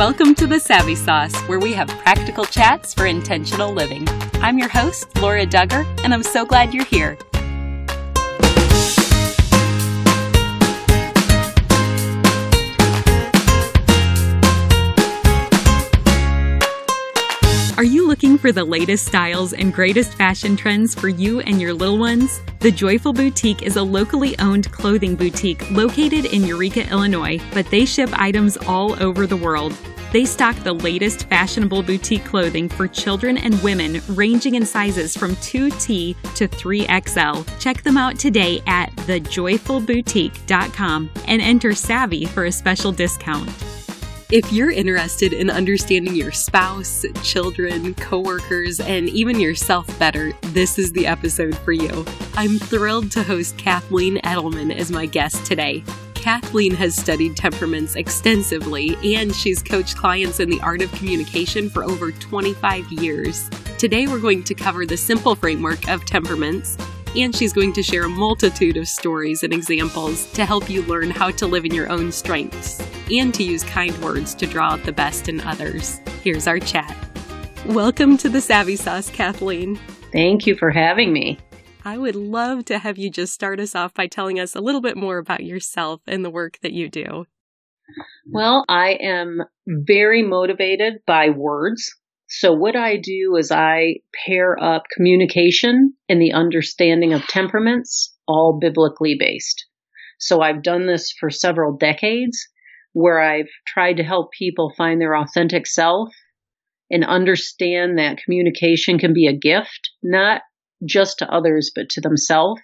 Welcome to the Savvy Sauce, where we have practical chats for intentional living. I'm your host, Laura Dugger, and I'm so glad you're here. Are you looking for the latest styles and greatest fashion trends for you and your little ones? The Joyful Boutique is a locally owned clothing boutique located in Eureka, Illinois, but they ship items all over the world. They stock the latest fashionable boutique clothing for children and women, ranging in sizes from 2T to 3XL. Check them out today at thejoyfulboutique.com and enter Savvy for a special discount. If you're interested in understanding your spouse, children, coworkers, and even yourself better, this is the episode for you. I'm thrilled to host Kathleen Edelman as my guest today. Kathleen has studied temperaments extensively and she's coached clients in the art of communication for over 25 years. Today, we're going to cover the simple framework of temperaments and she's going to share a multitude of stories and examples to help you learn how to live in your own strengths and to use kind words to draw out the best in others. Here's our chat. Welcome to the Savvy Sauce, Kathleen. Thank you for having me. I would love to have you just start us off by telling us a little bit more about yourself and the work that you do. Well, I am very motivated by words. So what I do is I pair up communication and the understanding of temperaments, all biblically based. So I've done this for several decades where I've tried to help people find their authentic self and understand that communication can be a gift, not just to others, but to themselves.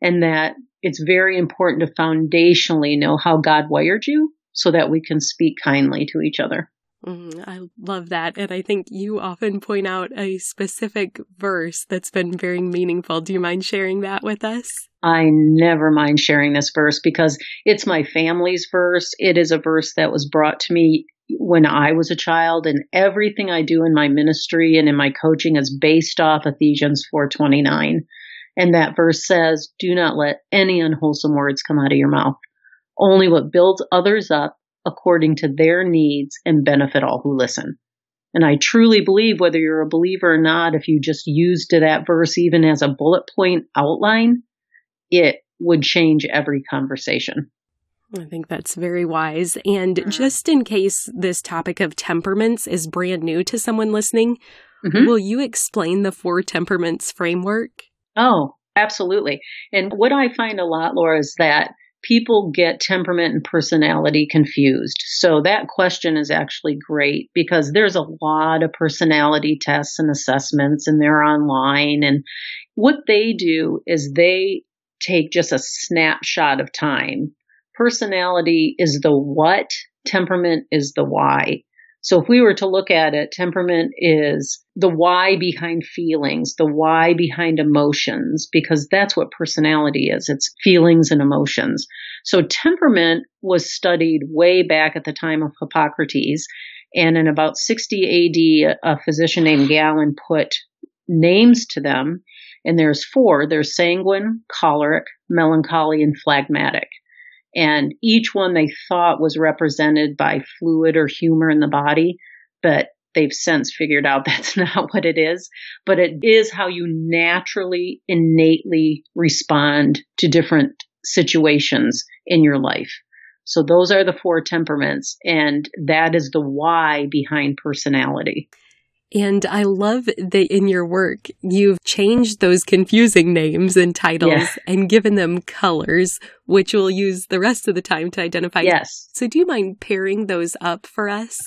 And that it's very important to foundationally know how God wired you so that we can speak kindly to each other. Mm, I love that. And I think you often point out a specific verse that's been very meaningful. Do you mind sharing that with us? I never mind sharing this verse because it's my family's verse. It is a verse that was brought to me when I was a child and everything I do in my ministry and in my coaching is based off Ephesians 4:29. And that verse says, "Do not let any unwholesome words come out of your mouth. Only what builds others up according to their needs and benefit all who listen. And I truly believe whether you're a believer or not, if you just used that verse even as a bullet point outline, it would change every conversation. I think that's very wise. And mm-hmm. just in case this topic of temperaments is brand new to someone listening, mm-hmm. will you explain the four temperaments framework? Oh, absolutely. And what I find a lot, Laura, is that people get temperament and personality confused. So that question is actually great because there's a lot of personality tests and assessments and they're online. And what they do is they take just a snapshot of time. Personality is the what, temperament is the why. So if we were to look at it, temperament is the why behind feelings, the why behind emotions, because that's what personality is. It's feelings and emotions. So temperament was studied way back at the time of Hippocrates. And in about 60 AD, a physician named Galen put names to them. And there's four. There's sanguine, choleric, melancholy, and phlegmatic. And each one they thought was represented by fluid or humor in the body, but they've since figured out that's not what it is. But it is how you naturally, innately respond to different situations in your life. So those are the four temperaments, and that is the why behind personality. And I love that in your work, you've changed those confusing names and titles yeah. and given them colors, which we'll use the rest of the time to identify. Yes. So do you mind pairing those up for us?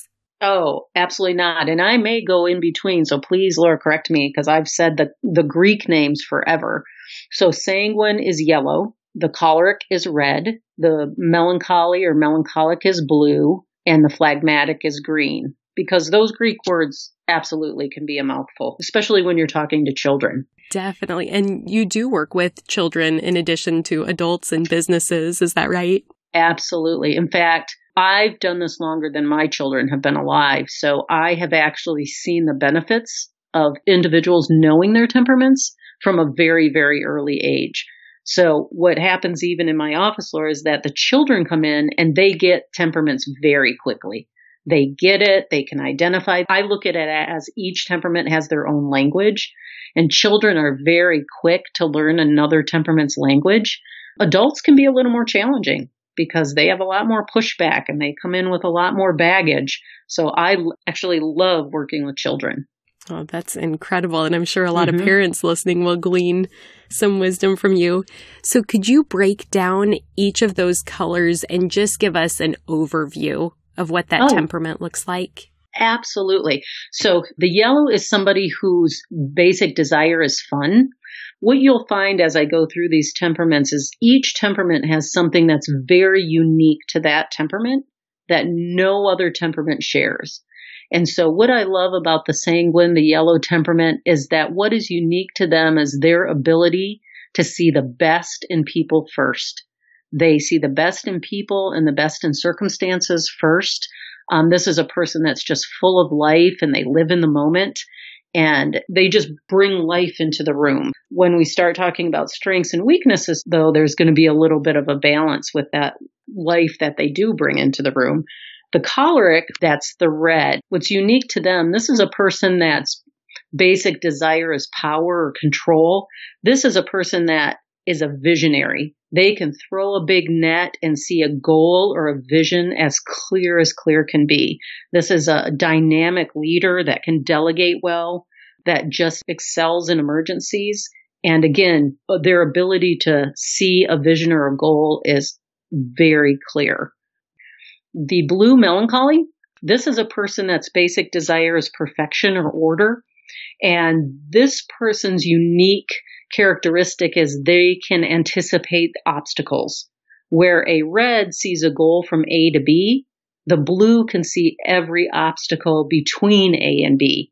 Oh, absolutely not. And I may go in between. So please, Laura, correct me because I've said the, the Greek names forever. So sanguine is yellow. The choleric is red. The melancholy or melancholic is blue. And the phlegmatic is green because those Greek words absolutely can be a mouthful, especially when you're talking to children. Definitely. And you do work with children in addition to adults and businesses. Is that right? Absolutely. In fact, I've done this longer than my children have been alive. So I have actually seen the benefits of individuals knowing their temperaments from a very, very early age. So what happens even in my office, Laura, is that the children come in and they get temperaments very quickly They get it. They can identify. I look at it as each temperament has their own language and children are very quick to learn another temperament's language. Adults can be a little more challenging because they have a lot more pushback and they come in with a lot more baggage. So I actually love working with children. Oh, that's incredible. And I'm sure a lot mm-hmm. of parents listening will glean some wisdom from you. So, could you break down each of those colors and just give us an overview of what that oh, temperament looks like? Absolutely. So, the yellow is somebody whose basic desire is fun. What you'll find as I go through these temperaments is each temperament has something that's very unique to that temperament that no other temperament shares. And so what I love about the sanguine, the yellow temperament is that what is unique to them is their ability to see the best in people first. They see the best in people and the best in circumstances first. Um, this is a person that's just full of life and they live in the moment and they just bring life into the room. When we start talking about strengths and weaknesses, though, there's going to be a little bit of a balance with that life that they do bring into the room. The choleric, that's the red. What's unique to them, this is a person that's basic desire is power or control. This is a person that is a visionary. They can throw a big net and see a goal or a vision as clear as clear can be. This is a dynamic leader that can delegate well, that just excels in emergencies. And again, their ability to see a vision or a goal is very clear. The blue melancholy, this is a person that's basic desire is perfection or order. And this person's unique characteristic is they can anticipate obstacles. Where a red sees a goal from A to B, the blue can see every obstacle between A and B.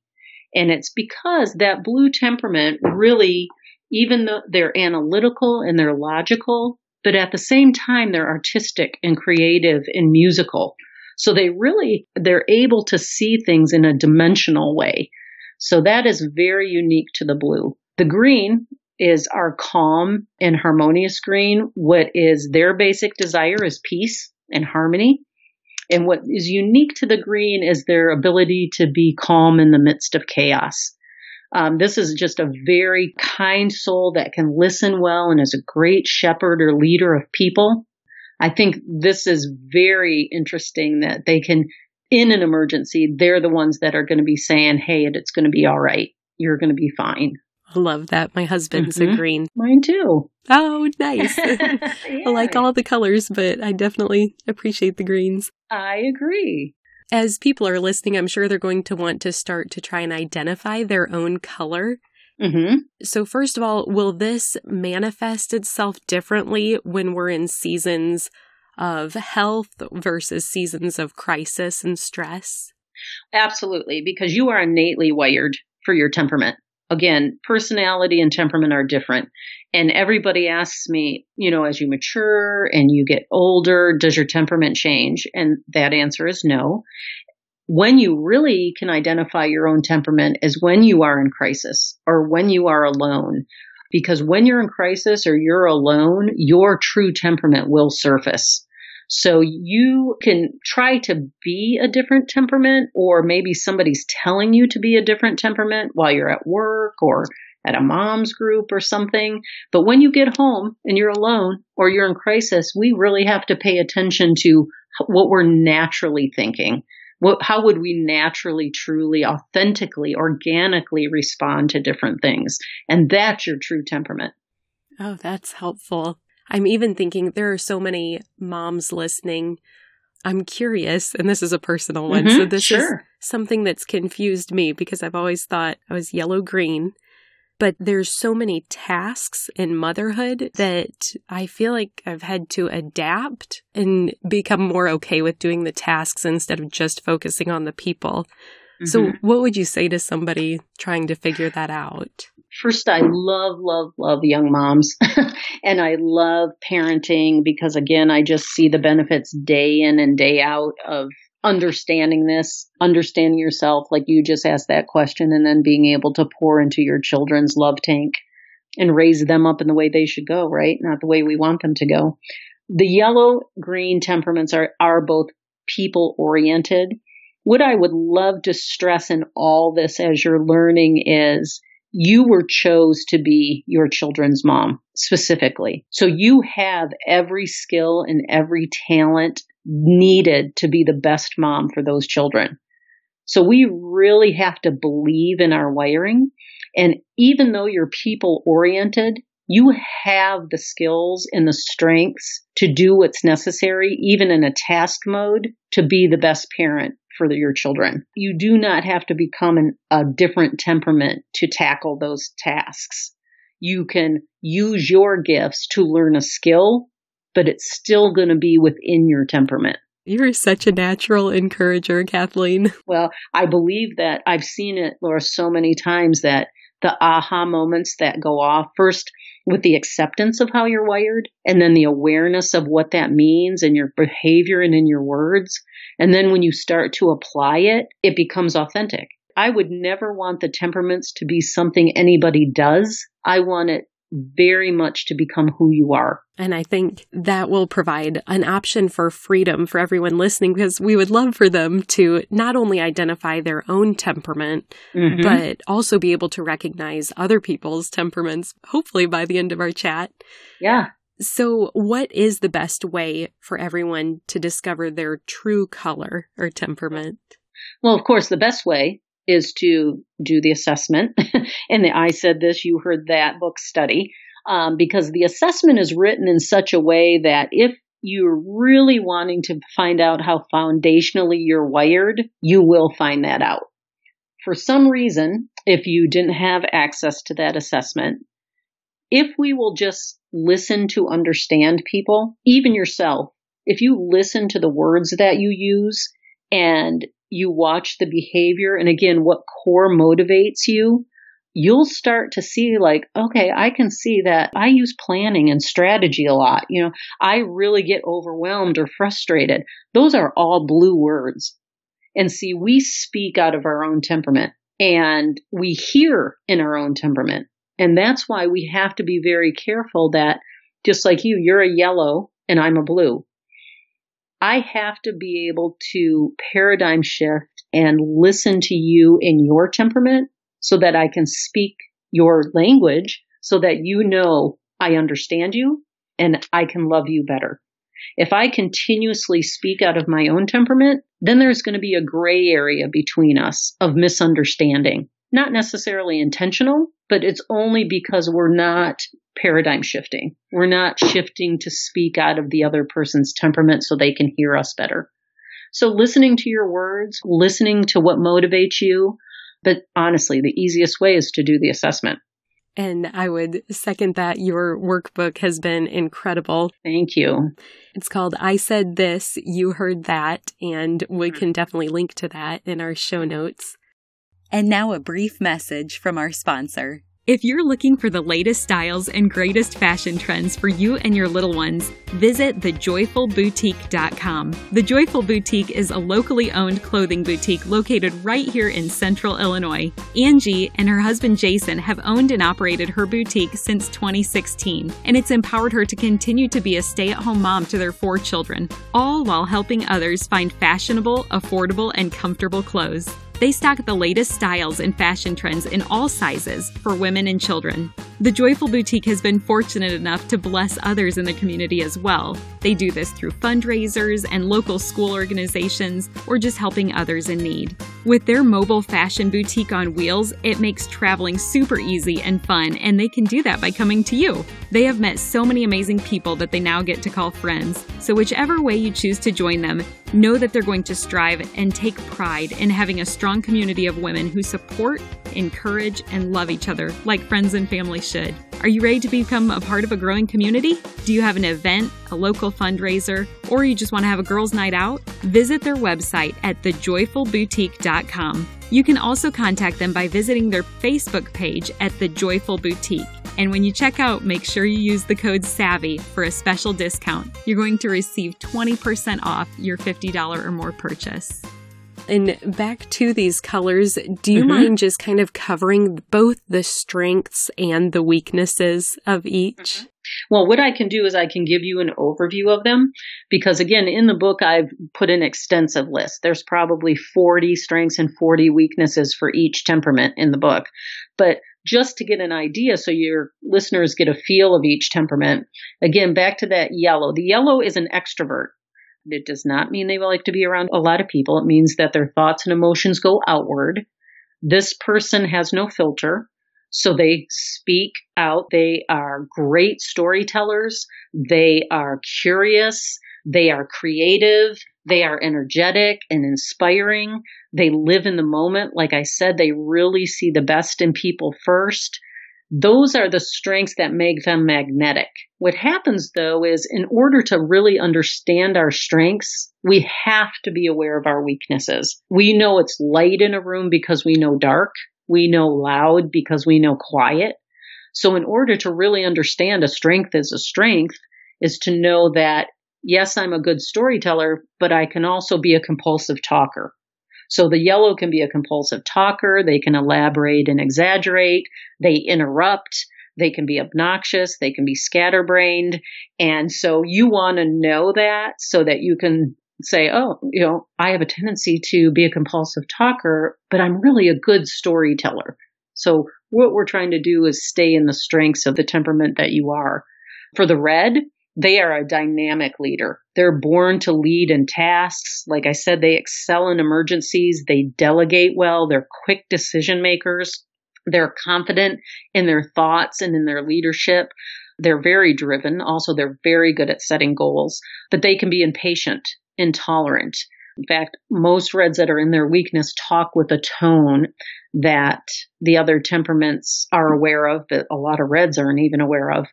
And it's because that blue temperament really, even though they're analytical and they're logical, but at the same time, they're artistic and creative and musical. So they really, they're able to see things in a dimensional way. So that is very unique to the blue. The green is our calm and harmonious green. What is their basic desire is peace and harmony. And what is unique to the green is their ability to be calm in the midst of chaos. Um, this is just a very kind soul that can listen well and is a great shepherd or leader of people. I think this is very interesting that they can, in an emergency, they're the ones that are going to be saying, Hey, it's going to be all right. You're going to be fine. Love that. My husband's mm-hmm. a green. Mine too. Oh, nice. yeah. I like all the colors, but I definitely appreciate the greens. I agree. As people are listening, I'm sure they're going to want to start to try and identify their own color. Mm-hmm. So, first of all, will this manifest itself differently when we're in seasons of health versus seasons of crisis and stress? Absolutely, because you are innately wired for your temperament again, personality and temperament are different. And everybody asks me, you know, as you mature and you get older, does your temperament change? And that answer is no. When you really can identify your own temperament is when you are in crisis or when you are alone. Because when you're in crisis or you're alone, your true temperament will surface. So you can try to be a different temperament, or maybe somebody's telling you to be a different temperament while you're at work or at a mom's group or something. But when you get home and you're alone or you're in crisis, we really have to pay attention to what we're naturally thinking. What, how would we naturally, truly, authentically, organically respond to different things? And that's your true temperament. Oh, that's helpful. I'm even thinking there are so many moms listening. I'm curious, and this is a personal one. Mm-hmm, so this sure. is something that's confused me because I've always thought I was yellow green. But there's so many tasks in motherhood that I feel like I've had to adapt and become more okay with doing the tasks instead of just focusing on the people. Mm-hmm. So, what would you say to somebody trying to figure that out? First, I love, love, love young moms. and I love parenting because, again, I just see the benefits day in and day out of understanding this, understanding yourself, like you just asked that question, and then being able to pour into your children's love tank and raise them up in the way they should go, right? Not the way we want them to go. The yellow green temperaments are, are both people oriented what I would love to stress in all this as you're learning is you were chose to be your children's mom specifically. So you have every skill and every talent needed to be the best mom for those children. So we really have to believe in our wiring. And even though you're people oriented, you have the skills and the strengths to do what's necessary, even in a task mode, to be the best parent for the, your children. You do not have to become an, a different temperament to tackle those tasks. You can use your gifts to learn a skill, but it's still going to be within your temperament. You're such a natural encourager, Kathleen. Well, I believe that I've seen it, Laura, so many times that the aha moments that go off first with the acceptance of how you're wired and then the awareness of what that means in your behavior and in your words. And then when you start to apply it, it becomes authentic. I would never want the temperaments to be something anybody does. I want it very much to become who you are. And I think that will provide an option for freedom for everyone listening because we would love for them to not only identify their own temperament, mm-hmm. but also be able to recognize other people's temperaments, hopefully by the end of our chat. Yeah. So, what is the best way for everyone to discover their true color or temperament? Well, of course, the best way is to do the assessment. and the I said this, you heard that book study, um, because the assessment is written in such a way that if you're really wanting to find out how foundationally you're wired, you will find that out. For some reason, if you didn't have access to that assessment, if we will just listen to understand people, even yourself, if you listen to the words that you use and you watch the behavior and again, what core motivates you, you'll start to see like, okay, I can see that I use planning and strategy a lot. You know, I really get overwhelmed or frustrated. Those are all blue words. And see, we speak out of our own temperament and we hear in our own temperament. And that's why we have to be very careful that just like you, you're a yellow and I'm a blue. I have to be able to paradigm shift and listen to you in your temperament so that I can speak your language so that you know I understand you and I can love you better. If I continuously speak out of my own temperament, then there's going to be a gray area between us of misunderstanding. Not necessarily intentional, but it's only because we're not paradigm shifting. We're not shifting to speak out of the other person's temperament so they can hear us better. So listening to your words, listening to what motivates you, but honestly, the easiest way is to do the assessment. And I would second that. Your workbook has been incredible. Thank you. It's called I Said This, You Heard That, and we hmm. can definitely link to that in our show notes. And now a brief message from our sponsor. If you're looking for the latest styles and greatest fashion trends for you and your little ones, visit thejoyfulboutique.com. The Joyful Boutique is a locally owned clothing boutique located right here in central Illinois. Angie and her husband Jason have owned and operated her boutique since 2016, and it's empowered her to continue to be a stay at home mom to their four children, all while helping others find fashionable, affordable, and comfortable clothes. They stock the latest styles and fashion trends in all sizes for women and children. The Joyful Boutique has been fortunate enough to bless others in the community as well. They do this through fundraisers and local school organizations or just helping others in need. With their mobile fashion boutique on wheels, it makes traveling super easy and fun, and they can do that by coming to you. They have met so many amazing people that they now get to call friends. So, whichever way you choose to join them, know that they're going to strive and take pride in having a strong community of women who support, encourage, and love each other like friends and family should. Are you ready to become a part of a growing community? Do you have an event, a local fundraiser, or you just want to have a girls' night out? Visit their website at thejoyfulboutique.com. You can also contact them by visiting their Facebook page at The Joyful Boutique. And when you check out, make sure you use the code SAVVY for a special discount. You're going to receive 20% off your $50 or more purchase. And back to these colors, do you mm-hmm. mind just kind of covering both the strengths and the weaknesses of each? Mm-hmm. Well, what I can do is I can give you an overview of them because, again, in the book, I've put an extensive list. There's probably 40 strengths and 40 weaknesses for each temperament in the book. But just to get an idea so your listeners get a feel of each temperament, again, back to that yellow. The yellow is an extrovert. It does not mean they like to be around a lot of people. It means that their thoughts and emotions go outward. This person has no filter. So they speak out. They are great storytellers. They are curious. They are creative. They are energetic and inspiring. They live in the moment. Like I said, they really see the best in people first. Those are the strengths that make them magnetic. What happens though is in order to really understand our strengths, we have to be aware of our weaknesses. We know it's light in a room because we know dark. We know loud because we know quiet. So in order to really understand a strength as a strength is to know that yes, I'm a good storyteller, but I can also be a compulsive talker. So the yellow can be a compulsive talker. They can elaborate and exaggerate. They interrupt. They can be obnoxious. They can be scatterbrained. And so you want to know that so that you can say, oh, you know, I have a tendency to be a compulsive talker, but I'm really a good storyteller. So what we're trying to do is stay in the strengths of the temperament that you are. For the red, they are a dynamic leader. They're born to lead in tasks. Like I said, they excel in emergencies. They delegate well. They're quick decision makers. They're confident in their thoughts and in their leadership. They're very driven. Also, they're very good at setting goals, but they can be impatient intolerant. In fact, most reds that are in their weakness talk with a tone that the other temperaments are aware of, but a lot of reds aren't even aware of.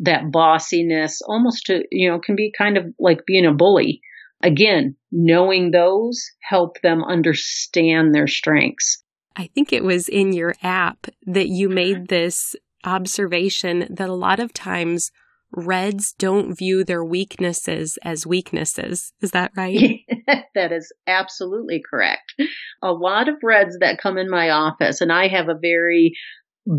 That bossiness almost to, you know, can be kind of like being a bully. Again, knowing those help them understand their strengths. I think it was in your app that you made this observation that a lot of times Reds don't view their weaknesses as weaknesses. Is that right? that is absolutely correct. A lot of Reds that come in my office, and I have a very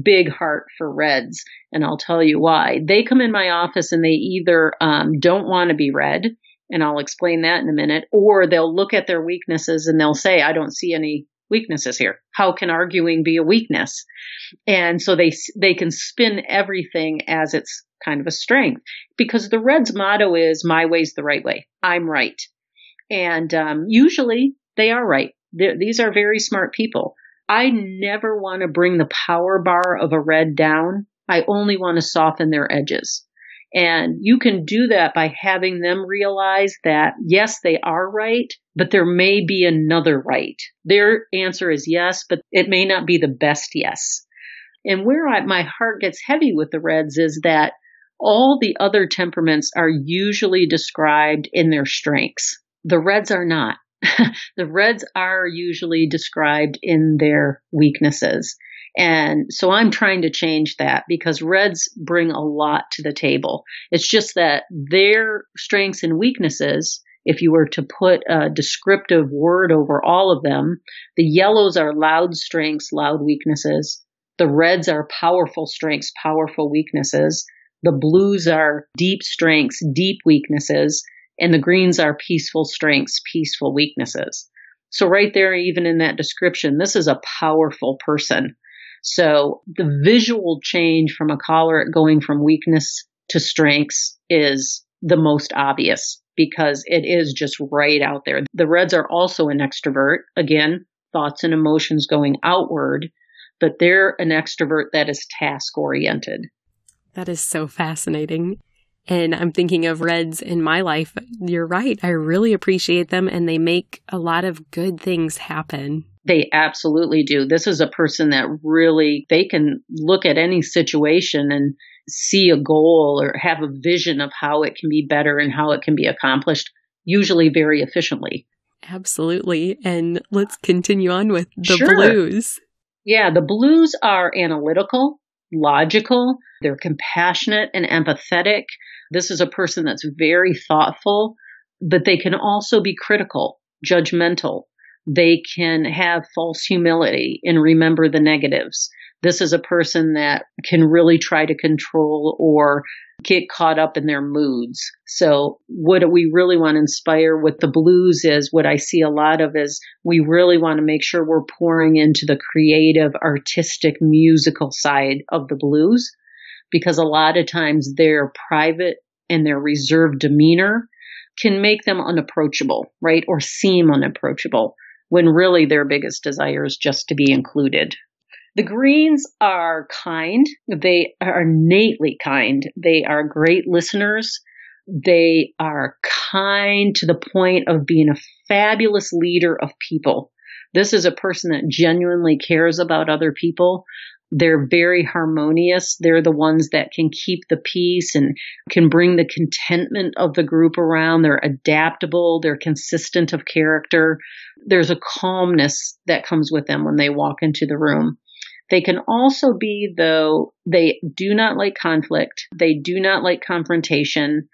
big heart for Reds, and I'll tell you why. They come in my office and they either um, don't want to be red, and I'll explain that in a minute, or they'll look at their weaknesses and they'll say, I don't see any weaknesses here. How can arguing be a weakness? And so they they can spin everything as it's kind of a strength because the Reds' motto is "My way's the right way. I'm right," and um, usually they are right. They're, these are very smart people. I never want to bring the power bar of a Red down. I only want to soften their edges. And you can do that by having them realize that yes, they are right, but there may be another right. Their answer is yes, but it may not be the best yes. And where I, my heart gets heavy with the Reds is that all the other temperaments are usually described in their strengths. The Reds are not. the Reds are usually described in their weaknesses. And so I'm trying to change that because Reds bring a lot to the table. It's just that their strengths and weaknesses, if you were to put a descriptive word over all of them, the yellows are loud strengths, loud weaknesses. The reds are powerful strengths, powerful weaknesses. The blues are deep strengths, deep weaknesses. And the greens are peaceful strengths, peaceful weaknesses. So right there, even in that description, this is a powerful person. So the visual change from a choleric going from weakness to strengths is the most obvious because it is just right out there. The reds are also an extrovert. Again, thoughts and emotions going outward, but they're an extrovert that is task oriented. That is so fascinating. And I'm thinking of Reds in my life. You're right. I really appreciate them and they make a lot of good things happen. They absolutely do. This is a person that really, they can look at any situation and see a goal or have a vision of how it can be better and how it can be accomplished, usually very efficiently. Absolutely. And let's continue on with the sure. blues. Yeah, the blues are analytical, logical, they're compassionate and empathetic. This is a person that's very thoughtful, but they can also be critical, judgmental, they can have false humility and remember the negatives. This is a person that can really try to control or get caught up in their moods. So what we really want to inspire with the blues is what I see a lot of is we really want to make sure we're pouring into the creative, artistic, musical side of the blues because a lot of times their private and their reserved demeanor can make them unapproachable, right? Or seem unapproachable when really their biggest desire is just to be included. The greens are kind. They are innately kind. They are great listeners. They are kind to the point of being a fabulous leader of people. This is a person that genuinely cares about other people. They're very harmonious. They're the ones that can keep the peace and can bring the contentment of the group around. They're adaptable. They're consistent of character. There's a calmness that comes with them when they walk into the room. They can also be, though, they do not like conflict. They do not like confrontation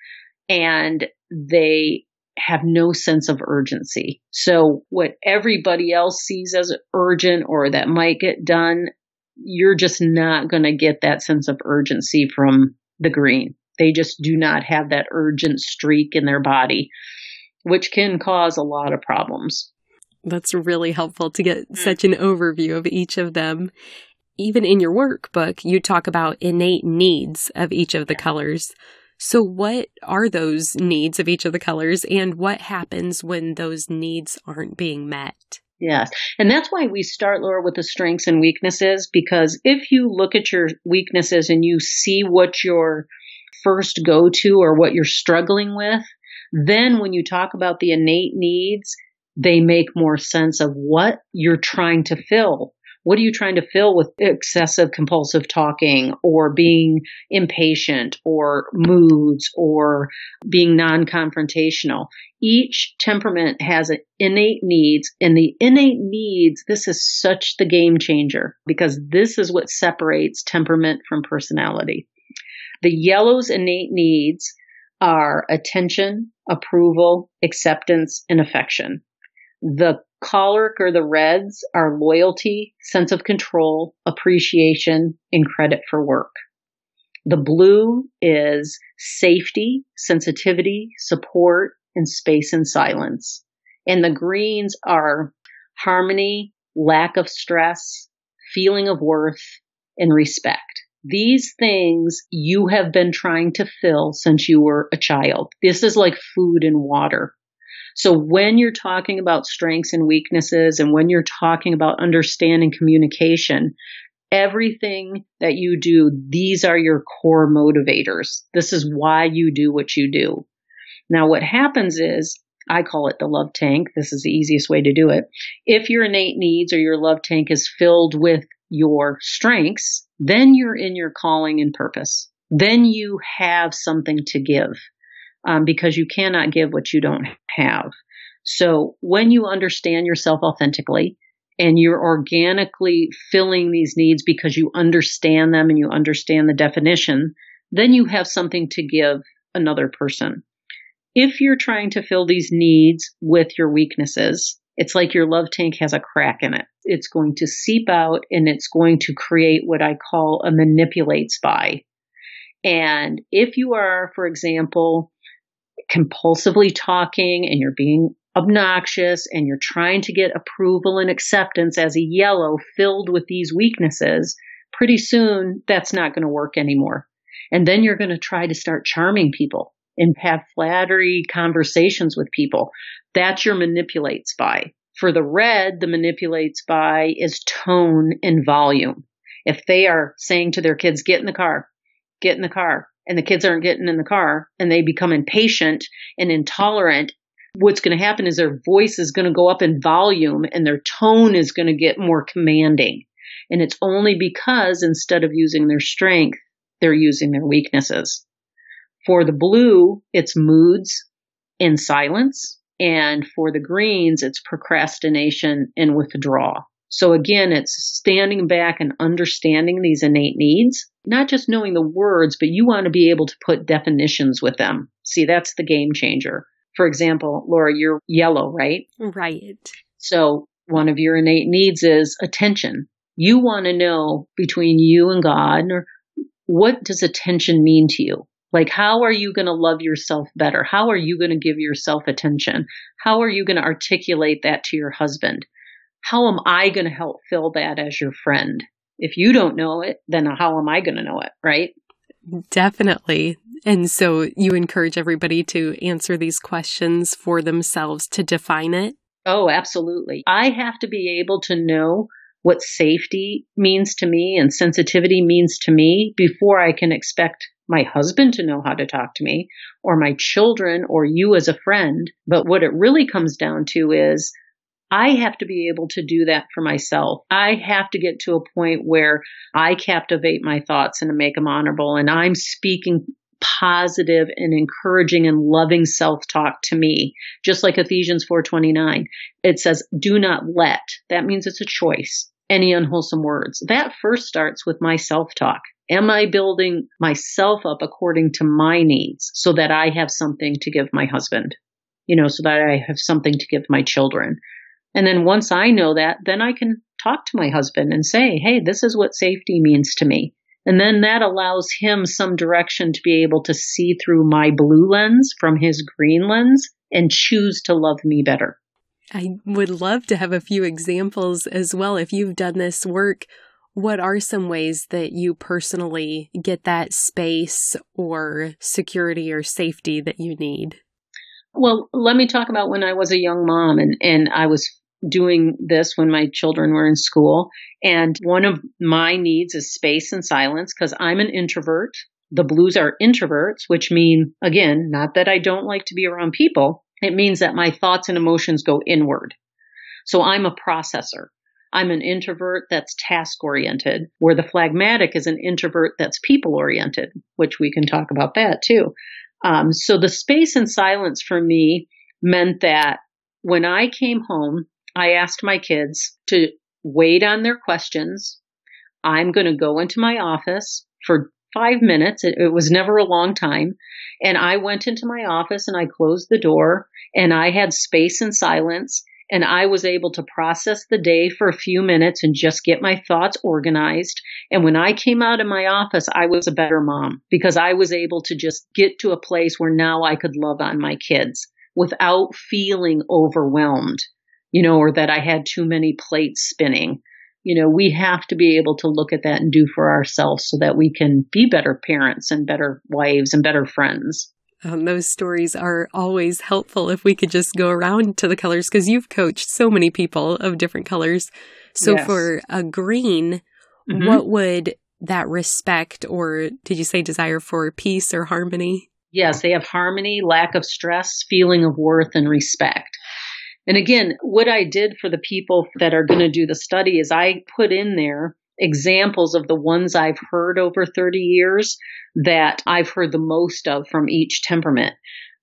and they have no sense of urgency. So what everybody else sees as urgent or that might get done, you're just not going to get that sense of urgency from the green. They just do not have that urgent streak in their body, which can cause a lot of problems. That's really helpful to get mm. such an overview of each of them. Even in your workbook, you talk about innate needs of each of the colors. So, what are those needs of each of the colors, and what happens when those needs aren't being met? Yes. And that's why we start, Laura, with the strengths and weaknesses, because if you look at your weaknesses and you see what your first go to or what you're struggling with, then when you talk about the innate needs, they make more sense of what you're trying to fill. What are you trying to fill with excessive compulsive talking or being impatient or moods or being non confrontational? Each temperament has innate needs and the innate needs, this is such the game changer because this is what separates temperament from personality. The yellow's innate needs are attention, approval, acceptance, and affection. The choleric or the reds are loyalty, sense of control, appreciation, and credit for work. The blue is safety, sensitivity, support, and space and silence. And the greens are harmony, lack of stress, feeling of worth, and respect. These things you have been trying to fill since you were a child. This is like food and water. So when you're talking about strengths and weaknesses and when you're talking about understanding communication, everything that you do, these are your core motivators. This is why you do what you do. Now, what happens is, I call it the love tank. This is the easiest way to do it. If your innate needs or your love tank is filled with your strengths, then you're in your calling and purpose. Then you have something to give um, because you cannot give what you don't have. So when you understand yourself authentically and you're organically filling these needs because you understand them and you understand the definition, then you have something to give another person. If you're trying to fill these needs with your weaknesses, it's like your love tank has a crack in it. It's going to seep out and it's going to create what I call a manipulate spy. And if you are, for example, compulsively talking and you're being obnoxious and you're trying to get approval and acceptance as a yellow filled with these weaknesses, pretty soon that's not going to work anymore. And then you're going to try to start charming people and have flattery conversations with people. That's your manipulate spy. For the red, the manipulate spy is tone and volume. If they are saying to their kids, get in the car, get in the car, and the kids aren't getting in the car and they become impatient and intolerant, what's going to happen is their voice is going to go up in volume and their tone is going to get more commanding. And it's only because instead of using their strength, they're using their weaknesses. For the blue, it's moods and silence. And for the greens, it's procrastination and withdrawal. So again, it's standing back and understanding these innate needs, not just knowing the words, but you want to be able to put definitions with them. See, that's the game changer. For example, Laura, you're yellow, right? Right. So one of your innate needs is attention. You want to know between you and God, or what does attention mean to you? Like, how are you going to love yourself better? How are you going to give yourself attention? How are you going to articulate that to your husband? How am I going to help fill that as your friend? If you don't know it, then how am I going to know it? Right. Definitely. And so you encourage everybody to answer these questions for themselves to define it? Oh, absolutely. I have to be able to know what safety means to me and sensitivity means to me before I can expect my husband to know how to talk to me or my children or you as a friend. But what it really comes down to is I have to be able to do that for myself. I have to get to a point where I captivate my thoughts and make them honorable and I'm speaking positive and encouraging and loving self-talk to me. Just like Ephesians 4:29 it says do not let that means it's a choice any unwholesome words. That first starts with my self-talk. Am I building myself up according to my needs so that I have something to give my husband? You know so that I have something to give my children and then once I know that then I can talk to my husband and say hey this is what safety means to me and then that allows him some direction to be able to see through my blue lens from his green lens and choose to love me better. I would love to have a few examples as well. If you've done this work, what are some ways that you personally get that space or security or safety that you need? Well, let me talk about when I was a young mom and, and I was doing this when my children were in school. And one of my needs is space and silence because I'm an introvert. The blues are introverts, which mean, again, not that I don't like to be around people. It means that my thoughts and emotions go inward. So I'm a processor. I'm an introvert that's task oriented, where the phlegmatic is an introvert that's people oriented, which we can talk about that too. Um, so the space and silence for me meant that when I came home, I asked my kids to wait on their questions. I'm going to go into my office for five minutes. It, it, was never a long time. And I went into my office and I closed the door and I had space and silence. And I was able to process the day for a few minutes and just get my thoughts organized. And when I came out of my office, I was a better mom because I was able to just get to a place where now I could love on my kids without feeling overwhelmed you know, or that I had too many plates spinning. You know, we have to be able to look at that and do for ourselves so that we can be better parents and better wives and better friends. Um, those stories are always helpful if we could just go around to the colors because you've coached so many people of different colors. So yes. for a green, mm-hmm. what would that respect or did you say desire for peace or harmony? Yes, they have harmony, lack of stress, feeling of worth, and respect. And again, what I did for the people that are going to do the study is I put in there examples of the ones I've heard over 30 years that I've heard the most of from each temperament.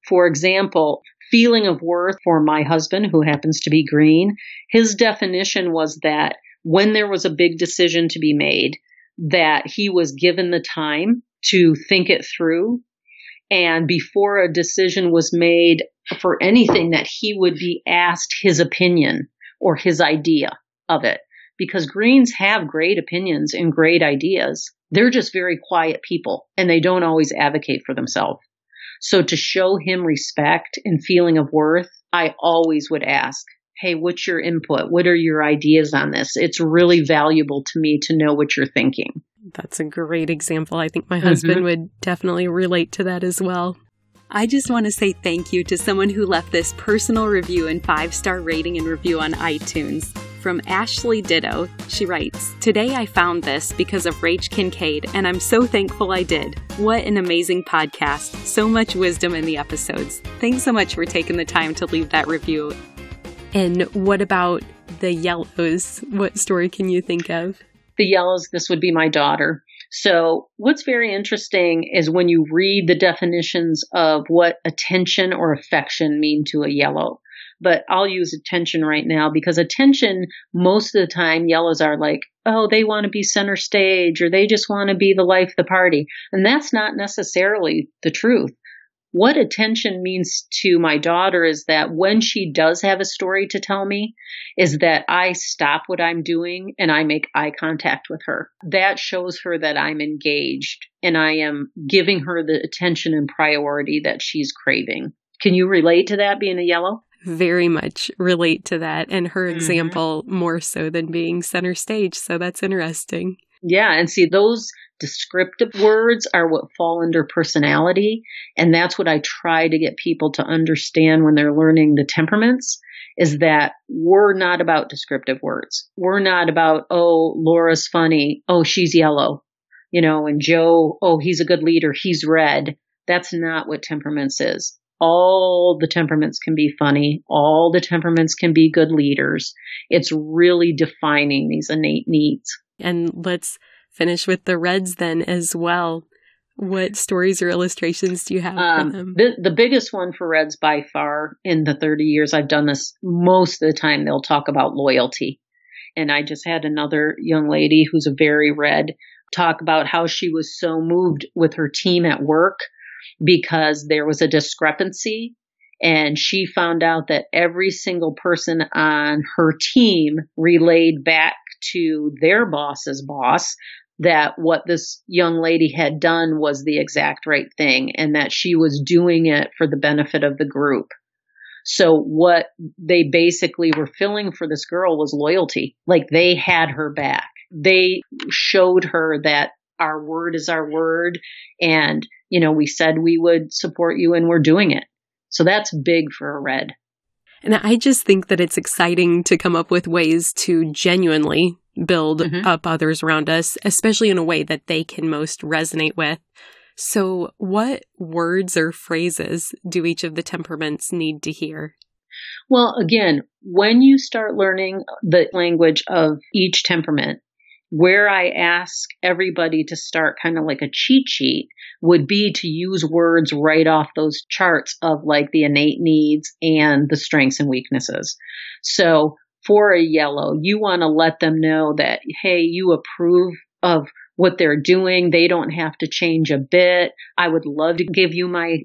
For example, feeling of worth for my husband, who happens to be green, his definition was that when there was a big decision to be made, that he was given the time to think it through. And before a decision was made, for anything that he would be asked his opinion or his idea of it. Because Greens have great opinions and great ideas. They're just very quiet people and they don't always advocate for themselves. So to show him respect and feeling of worth, I always would ask, Hey, what's your input? What are your ideas on this? It's really valuable to me to know what you're thinking. That's a great example. I think my husband mm-hmm. would definitely relate to that as well. I just want to say thank you to someone who left this personal review and five star rating and review on iTunes. From Ashley Ditto, she writes Today I found this because of Rach Kincaid, and I'm so thankful I did. What an amazing podcast. So much wisdom in the episodes. Thanks so much for taking the time to leave that review. And what about the yellows? What story can you think of? The yellows, this would be my daughter. So what's very interesting is when you read the definitions of what attention or affection mean to a yellow. But I'll use attention right now because attention, most of the time, yellows are like, oh, they want to be center stage or they just want to be the life of the party. And that's not necessarily the truth. What attention means to my daughter is that when she does have a story to tell me, is that I stop what I'm doing and I make eye contact with her. That shows her that I'm engaged and I am giving her the attention and priority that she's craving. Can you relate to that being a yellow? Very much relate to that. And her mm-hmm. example more so than being center stage. So that's interesting. Yeah. And see, those descriptive words are what fall under personality. And that's what I try to get people to understand when they're learning the temperaments is that we're not about descriptive words. We're not about, oh, Laura's funny. Oh, she's yellow. You know, and Joe, oh, he's a good leader. He's red. That's not what temperaments is. All the temperaments can be funny. All the temperaments can be good leaders. It's really defining these innate needs. And let's finish with the Reds then as well. What stories or illustrations do you have um, them? The, the biggest one for Reds by far in the 30 years I've done this, most of the time they'll talk about loyalty. And I just had another young lady who's a very red talk about how she was so moved with her team at work because there was a discrepancy and she found out that every single person on her team relayed back to their boss's boss that what this young lady had done was the exact right thing and that she was doing it for the benefit of the group. So what they basically were filling for this girl was loyalty. Like they had her back. They showed her that our word is our word and, you know, we said we would support you and we're doing it. So that's big for a red. And I just think that it's exciting to come up with ways to genuinely build mm-hmm. up others around us, especially in a way that they can most resonate with. So, what words or phrases do each of the temperaments need to hear? Well, again, when you start learning the language of each temperament, where I ask everybody to start kind of like a cheat sheet would be to use words right off those charts of like the innate needs and the strengths and weaknesses. So for a yellow, you want to let them know that, hey, you approve of what they're doing. They don't have to change a bit. I would love to give you my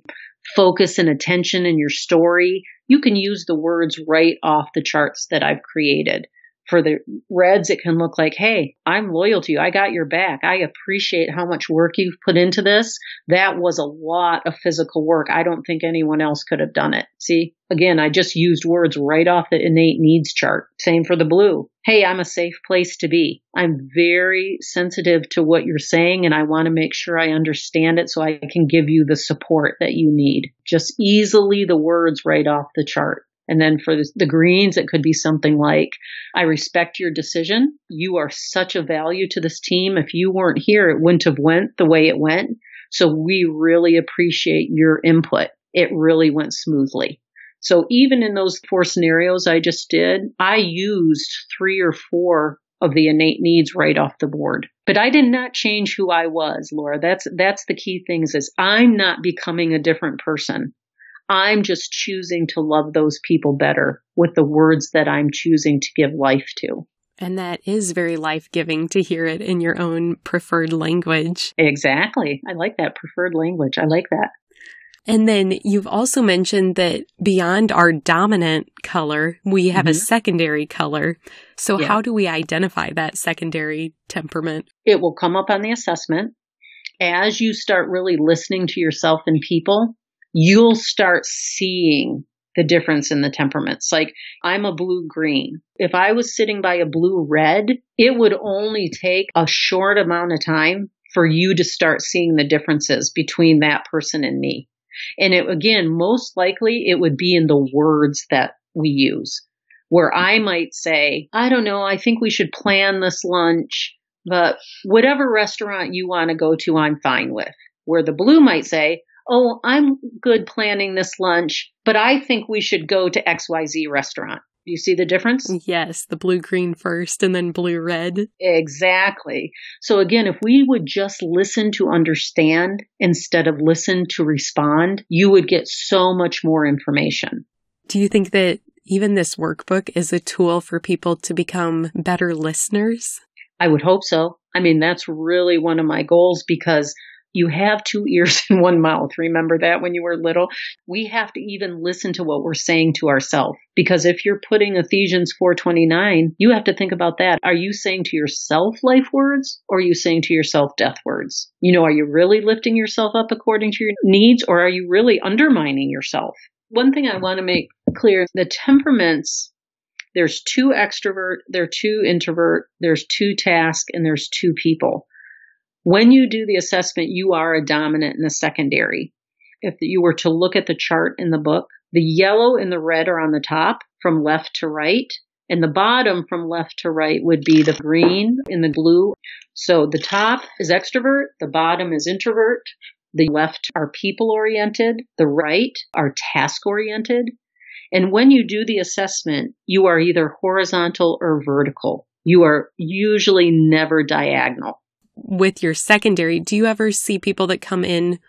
focus and attention in your story. You can use the words right off the charts that I've created. For the reds, it can look like, hey, I'm loyal to you. I got your back. I appreciate how much work you've put into this. That was a lot of physical work. I don't think anyone else could have done it. See, again, I just used words right off the innate needs chart. Same for the blue. Hey, I'm a safe place to be. I'm very sensitive to what you're saying and I want to make sure I understand it so I can give you the support that you need. Just easily the words right off the chart. And then for the greens, it could be something like, I respect your decision. You are such a value to this team. If you weren't here, it wouldn't have went the way it went. So we really appreciate your input. It really went smoothly. So even in those four scenarios I just did, I used three or four of the innate needs right off the board. But I did not change who I was, Laura. That's that's the key things is I'm not becoming a different person. I'm just choosing to love those people better with the words that I'm choosing to give life to. And that is very life giving to hear it in your own preferred language. Exactly. I like that preferred language. I like that. And then you've also mentioned that beyond our dominant color, we have mm-hmm. a secondary color. So, yeah. how do we identify that secondary temperament? It will come up on the assessment. As you start really listening to yourself and people, you'll start seeing the difference in the temperaments. Like I'm a blue green. If I was sitting by a blue red, it would only take a short amount of time for you to start seeing the differences between that person and me. And it, again, most likely it would be in the words that we use where I might say, I don't know, I think we should plan this lunch, but whatever restaurant you want to go to, I'm fine with. Where the blue might say, oh, I'm good planning this lunch, but I think we should go to XYZ restaurant. Do you see the difference? Yes, the blue green first and then blue red. Exactly. So again, if we would just listen to understand instead of listen to respond, you would get so much more information. Do you think that even this workbook is a tool for people to become better listeners? I would hope so. I mean, that's really one of my goals because You have two ears and one mouth. Remember that when you were little? We have to even listen to what we're saying to ourselves because if you're putting Ephesians 4:29, you have to think about that. Are you saying to yourself life words or are you saying to yourself death words? You know, are you really lifting yourself up according to your needs or are you really undermining yourself? One thing I want to make clear, the temperaments there's two extrovert, there's two introvert, there's two task, and there's two people. When you do the assessment, you are a dominant and a secondary. If you were to look at the chart in the book, the yellow and the red are on the top from left to right, and the bottom from left to right would be the green and the blue. So the top is extrovert, the bottom is introvert, the left are people oriented, the right are task oriented, and when you do the assessment, you are either horizontal or vertical. You are usually never diagonal. With your secondary, do you ever see people that come in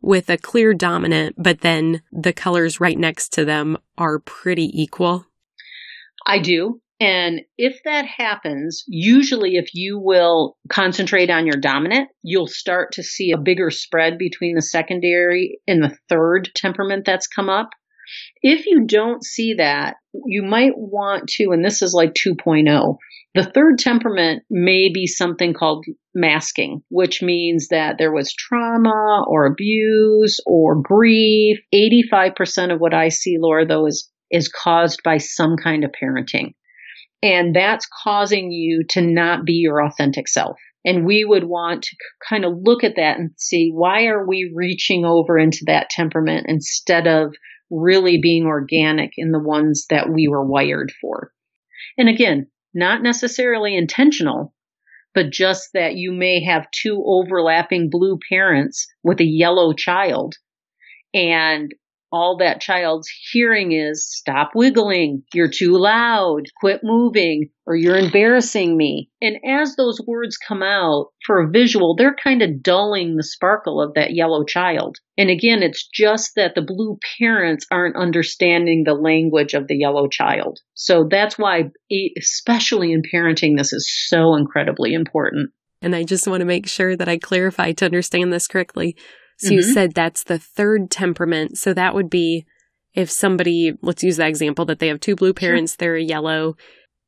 with a clear dominant, but then the colors right next to them are pretty equal? I do. And if that happens, usually if you will concentrate on your dominant, you'll start to see a bigger spread between the secondary and the third temperament that's come up. If you don't see that, you might want to, and this is like 2.0, the third temperament may be something called masking, which means that there was trauma or abuse or grief. 85% of what I see, Laura, though, is, is caused by some kind of parenting. And that's causing you to not be your authentic self. And we would want to kind of look at that and see why are we reaching over into that temperament instead of really being organic in the ones that we were wired for. And again, not necessarily intentional, but just that you may have two overlapping blue parents with a yellow child. And all that child's hearing is stop wiggling, you're too loud, quit moving, or you're embarrassing me. And as those words come out for a visual, they're kind of dulling the sparkle of that yellow child. And again, it's just that the blue parents aren't understanding the language of the yellow child. So that's why, especially in parenting, this is so incredibly important. And I just want to make sure that I clarify to understand this correctly. So mm-hmm. you said that's the third temperament. So that would be if somebody, let's use that example that they have two blue parents, sure. they're a yellow.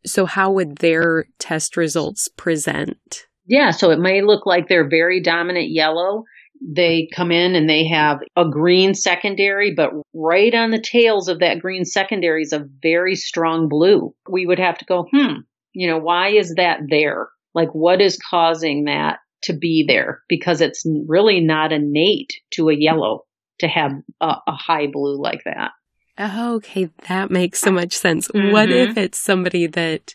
So how would their test results present? Yeah, so it may look like they're very dominant yellow. They come in and they have a green secondary, but right on the tails of that green secondary is a very strong blue. We would have to go, hmm, you know, why is that there? Like, what is causing that to be there because it's really not innate to a yellow to have a, a high blue like that. Oh, okay, that makes so much sense. Mm-hmm. What if it's somebody that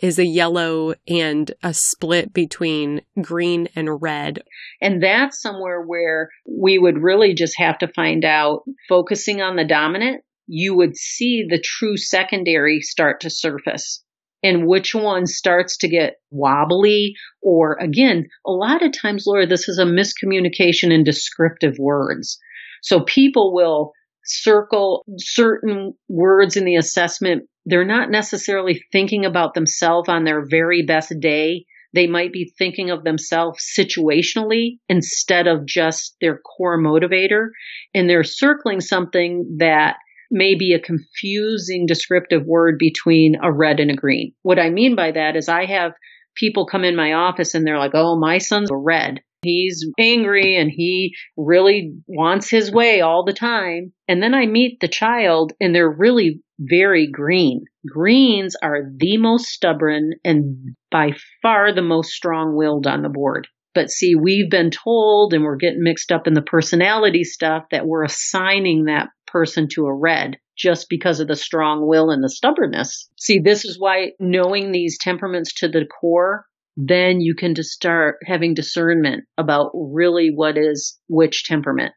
is a yellow and a split between green and red? And that's somewhere where we would really just have to find out, focusing on the dominant, you would see the true secondary start to surface and which one starts to get wobbly or again, a lot of times, Laura, this is a miscommunication in descriptive words. So people will circle certain words in the assessment. They're not necessarily thinking about themselves on their very best day. They might be thinking of themselves situationally instead of just their core motivator. And they're circling something that may be a confusing descriptive word between a red and a green. What I mean by that is I have people come in my office and they're like, oh, my son's a red. He's angry and he really wants his way all the time. And then I meet the child and they're really very green. Greens are the most stubborn and by far the most strong willed on the board. But see, we've been told and we're getting mixed up in the personality stuff that we're assigning that person to a red just because of the strong will and the stubbornness. See, this is why knowing these temperaments to the core, then you can just start having discernment about really what is which temperament.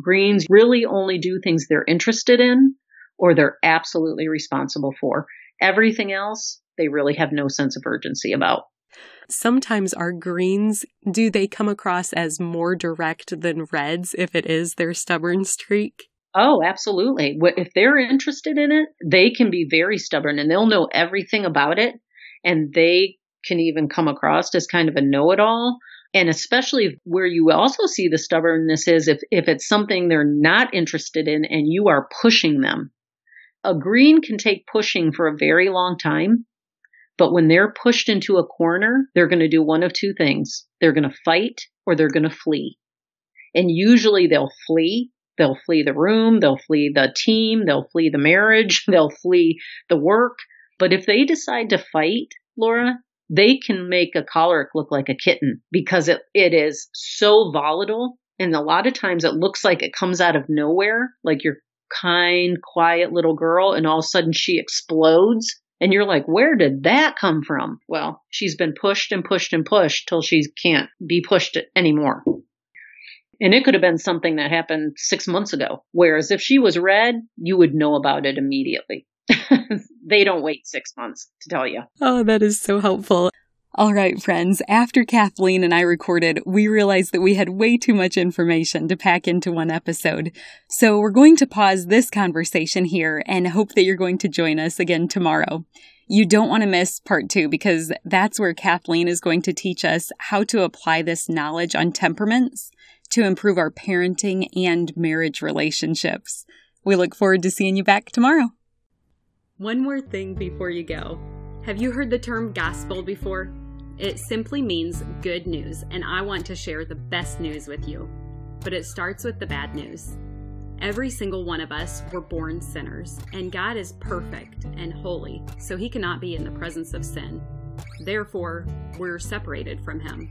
Greens really only do things they're interested in or they're absolutely responsible for. Everything else, they really have no sense of urgency about. Sometimes our greens, do they come across as more direct than reds if it is their stubborn streak? Oh, absolutely. If they're interested in it, they can be very stubborn and they'll know everything about it. And they can even come across as kind of a know it all. And especially where you also see the stubbornness is if, if it's something they're not interested in and you are pushing them. A green can take pushing for a very long time, but when they're pushed into a corner, they're going to do one of two things. They're going to fight or they're going to flee. And usually they'll flee. They'll flee the room. They'll flee the team. They'll flee the marriage. They'll flee the work. But if they decide to fight, Laura, they can make a choleric look like a kitten because it, it is so volatile. And a lot of times it looks like it comes out of nowhere, like your kind, quiet little girl, and all of a sudden she explodes. And you're like, where did that come from? Well, she's been pushed and pushed and pushed till she can't be pushed anymore. And it could have been something that happened six months ago. Whereas if she was red, you would know about it immediately. they don't wait six months to tell you. Oh, that is so helpful. All right, friends, after Kathleen and I recorded, we realized that we had way too much information to pack into one episode. So we're going to pause this conversation here and hope that you're going to join us again tomorrow. You don't want to miss part two because that's where Kathleen is going to teach us how to apply this knowledge on temperaments to improve our parenting and marriage relationships. We look forward to seeing you back tomorrow. One more thing before you go. Have you heard the term gospel before? It simply means good news, and I want to share the best news with you. But it starts with the bad news. Every single one of us were born sinners, and God is perfect and holy, so he cannot be in the presence of sin. Therefore, we're separated from him.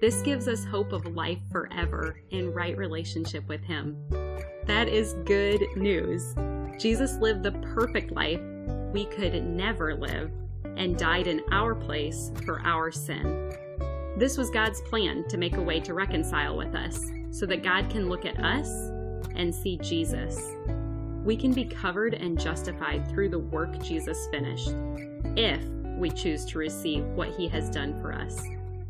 This gives us hope of life forever in right relationship with Him. That is good news. Jesus lived the perfect life we could never live and died in our place for our sin. This was God's plan to make a way to reconcile with us so that God can look at us and see Jesus. We can be covered and justified through the work Jesus finished if we choose to receive what he has done for us.